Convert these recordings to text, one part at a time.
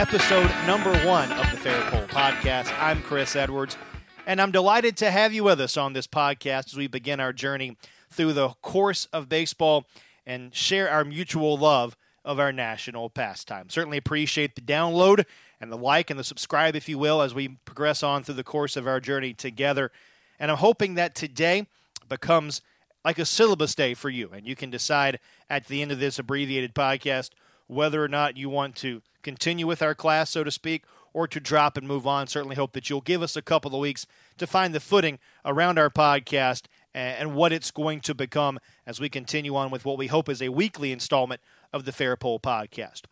episode number one of the Fair Pole Podcast. I'm Chris Edwards, and I'm delighted to have you with us on this podcast as we begin our journey through the course of baseball and share our mutual love of our national pastime. Certainly appreciate the download and the like and the subscribe, if you will, as we progress on through the course of our journey together. And I'm hoping that today becomes like a syllabus day for you, and you can decide at the end of this abbreviated podcast whether or not you want to continue with our class, so to speak, or to drop and move on. Certainly hope that you'll give us a couple of weeks to find the footing around our podcast and what it's going to become as we continue on with what we hope is a weekly installment of the Fair Pole podcast.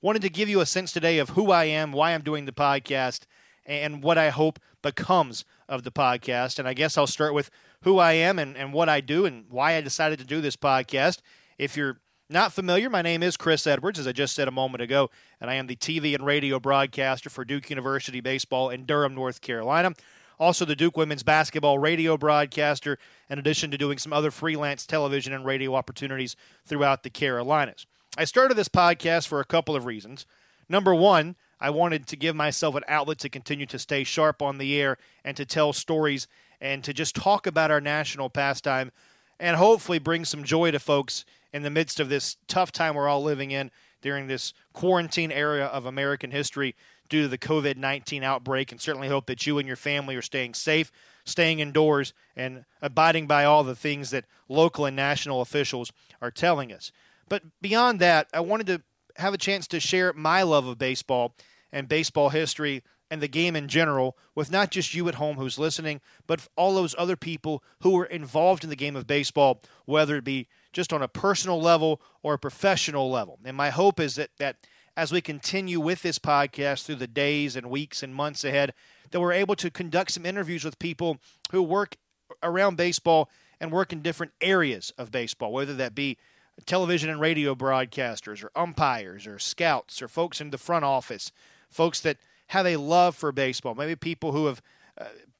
Wanted to give you a sense today of who I am, why I'm doing the podcast, and what I hope becomes of the podcast. And I guess I'll start with who I am and, and what I do and why I decided to do this podcast. If you're not familiar, my name is Chris Edwards, as I just said a moment ago, and I am the TV and radio broadcaster for Duke University Baseball in Durham, North Carolina. Also, the Duke women's basketball radio broadcaster, in addition to doing some other freelance television and radio opportunities throughout the Carolinas. I started this podcast for a couple of reasons. Number one, I wanted to give myself an outlet to continue to stay sharp on the air and to tell stories and to just talk about our national pastime and hopefully bring some joy to folks in the midst of this tough time we're all living in during this quarantine era of American history due to the COVID 19 outbreak. And certainly hope that you and your family are staying safe, staying indoors, and abiding by all the things that local and national officials are telling us. But beyond that, I wanted to have a chance to share my love of baseball and baseball history and the game in general with not just you at home who's listening, but all those other people who are involved in the game of baseball, whether it be just on a personal level or a professional level. And my hope is that, that as we continue with this podcast through the days and weeks and months ahead, that we're able to conduct some interviews with people who work around baseball and work in different areas of baseball, whether that be television and radio broadcasters or umpires or scouts or folks in the front office, folks that have a love for baseball, maybe people who have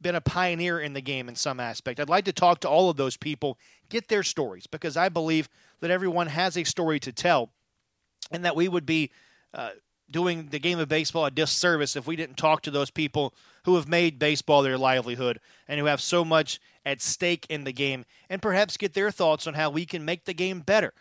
been a pioneer in the game in some aspect. I'd like to talk to all of those people, get their stories, because I believe that everyone has a story to tell, and that we would be uh, doing the game of baseball a disservice if we didn't talk to those people who have made baseball their livelihood and who have so much at stake in the game, and perhaps get their thoughts on how we can make the game better.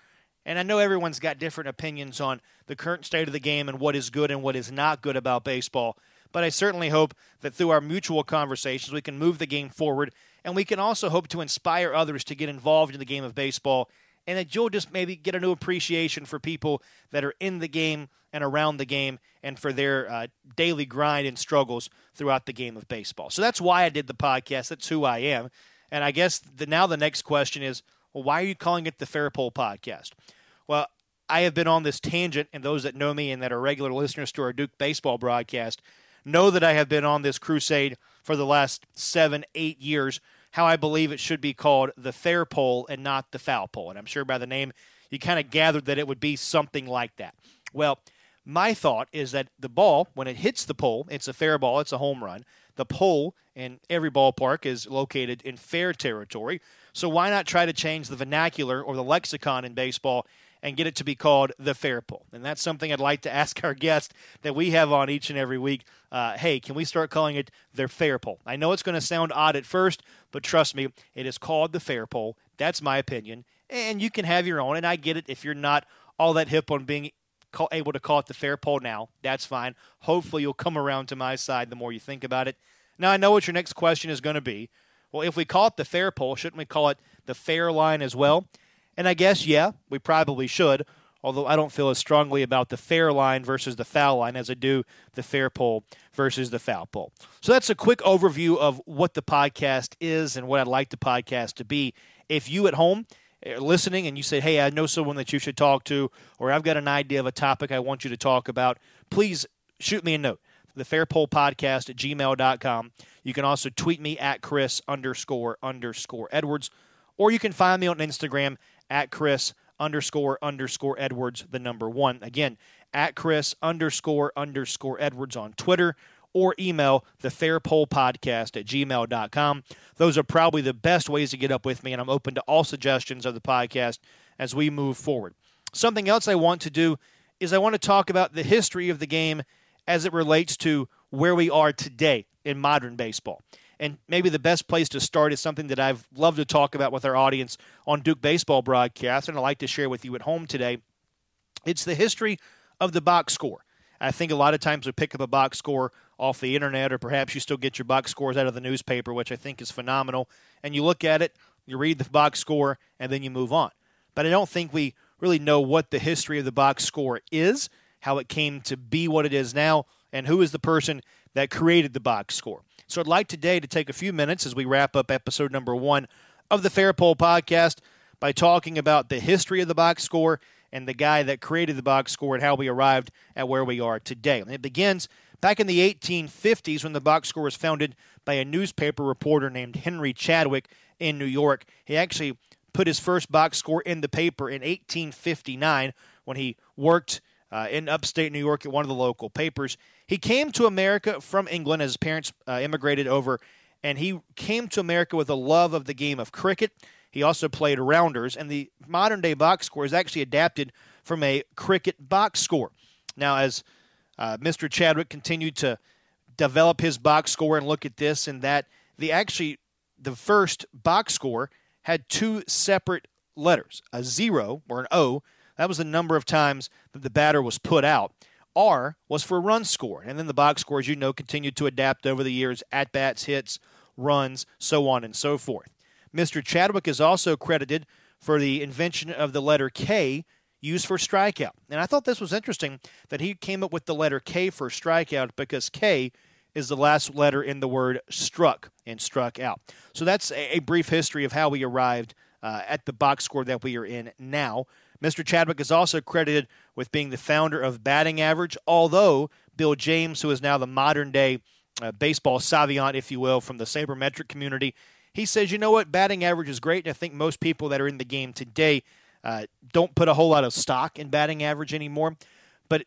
And I know everyone's got different opinions on the current state of the game and what is good and what is not good about baseball. But I certainly hope that through our mutual conversations, we can move the game forward. And we can also hope to inspire others to get involved in the game of baseball. And that you'll just maybe get a new appreciation for people that are in the game and around the game and for their uh, daily grind and struggles throughout the game of baseball. So that's why I did the podcast. That's who I am. And I guess the, now the next question is well, why are you calling it the Fairpole Podcast? Well, I have been on this tangent, and those that know me and that are regular listeners to our Duke baseball broadcast know that I have been on this crusade for the last seven, eight years. How I believe it should be called the fair pole and not the foul pole. And I'm sure by the name, you kind of gathered that it would be something like that. Well, my thought is that the ball, when it hits the pole, it's a fair ball, it's a home run. The pole in every ballpark is located in fair territory. So why not try to change the vernacular or the lexicon in baseball and get it to be called the fair pole? And that's something I'd like to ask our guest that we have on each and every week. Uh, hey, can we start calling it the fair pole? I know it's going to sound odd at first, but trust me, it is called the fair pole. That's my opinion. And you can have your own, and I get it if you're not all that hip on being able to call it the fair pole now. That's fine. Hopefully, you'll come around to my side the more you think about it. Now, I know what your next question is going to be. Well, if we call it the fair pole, shouldn't we call it the fair line as well? And I guess, yeah, we probably should, although I don't feel as strongly about the fair line versus the foul line as I do the fair pole versus the foul pole. So that's a quick overview of what the podcast is and what I'd like the podcast to be. If you at home are listening and you say, hey, I know someone that you should talk to, or I've got an idea of a topic I want you to talk about, please shoot me a note the Fair Pole Podcast at gmail.com. You can also tweet me at Chris underscore underscore Edwards, or you can find me on Instagram at Chris underscore underscore Edwards, the number one. Again, at Chris underscore underscore Edwards on Twitter, or email the Podcast at gmail.com. Those are probably the best ways to get up with me, and I'm open to all suggestions of the podcast as we move forward. Something else I want to do is I want to talk about the history of the game as it relates to where we are today in modern baseball. And maybe the best place to start is something that I've loved to talk about with our audience on Duke Baseball broadcast, and I'd like to share with you at home today. It's the history of the box score. I think a lot of times we pick up a box score off the internet, or perhaps you still get your box scores out of the newspaper, which I think is phenomenal. And you look at it, you read the box score, and then you move on. But I don't think we really know what the history of the box score is, how it came to be what it is now, and who is the person that created the box score. So I'd like today to take a few minutes as we wrap up episode number one of the Fair Pole podcast by talking about the history of the box score and the guy that created the box score and how we arrived at where we are today. It begins back in the 1850s when the box score was founded by a newspaper reporter named Henry Chadwick in New York. He actually put his first box score in the paper in 1859 when he worked uh, in upstate New York at one of the local papers. He came to America from England as his parents uh, immigrated over, and he came to America with a love of the game of cricket. He also played rounders, and the modern day box score is actually adapted from a cricket box score. Now, as uh, Mr. Chadwick continued to develop his box score and look at this and that, the actually the first box score had two separate letters, a zero or an O. That was the number of times that the batter was put out. R was for run score. And then the box score, as you know, continued to adapt over the years at bats, hits, runs, so on and so forth. Mr. Chadwick is also credited for the invention of the letter K used for strikeout. And I thought this was interesting that he came up with the letter K for strikeout because K is the last letter in the word struck and struck out. So that's a, brief history of how we arrived uh, at the box score that we are in now. Mr. Chadwick is also credited with being the founder of batting average, although Bill James, who is now the modern day uh, baseball savant, if you will, from the sabermetric community, he says, you know what, batting average is great. And I think most people that are in the game today uh, don't put a whole lot of stock in batting average anymore. But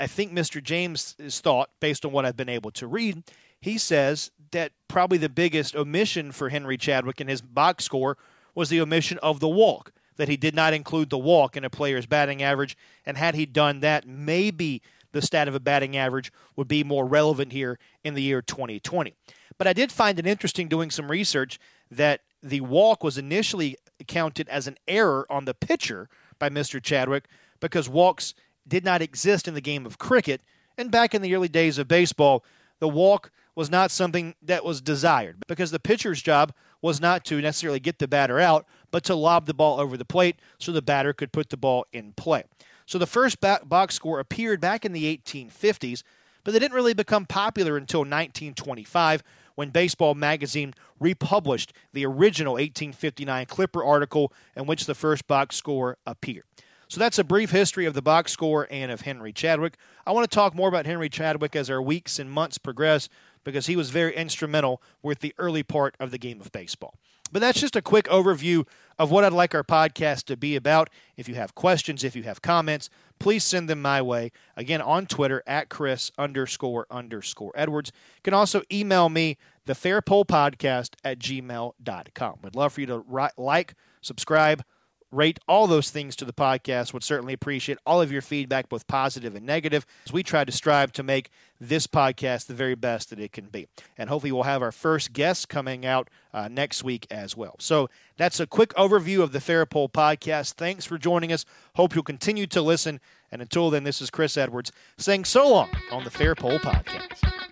I think Mr. James' thought, based on what I've been able to read, he says that probably the biggest omission for Henry Chadwick in his box score was the omission of the walk that he did not include the walk in a player's batting average. And had he done that, maybe the stat of a batting average would be more relevant here in the year 2020. But I did find it interesting doing some research that the walk was initially counted as an error on the pitcher by Mr. Chadwick because walks did not exist in the game of cricket. And back in the early days of baseball, the walk was not something that was desired because the pitcher's job was not to necessarily get the batter out, but to lob the ball over the plate so the batter could put the ball in play. So the first box score appeared back in the 1850s, but they didn't really become popular until 1925 when Baseball Magazine republished the original 1859 Clipper article in which the first box score appeared. So that's a brief history of the box score and of Henry Chadwick. I want to talk more about Henry Chadwick as our weeks and months progress because he was very instrumental with the early part of the game of baseball. But that's just a quick overview of what I'd like our podcast to be about. If you have questions, if you have comments, please send them my way. Again, on Twitter at Chris underscore underscore Edwards. You can also email me, the Fair Pole Podcast at gmail.com. We'd love for you to like, subscribe, rate all those things to the podcast. Would certainly appreciate all of your feedback, both positive and negative, as we try to strive to make this podcast the very best that it can be. And hopefully, we'll have our first guest coming out uh, next week as well. So that's a quick overview of the Fair Pole podcast. Thanks for joining us. Hope you'll continue to listen. And until then, this is Chris Edwards saying so long on the Fair Pole podcast.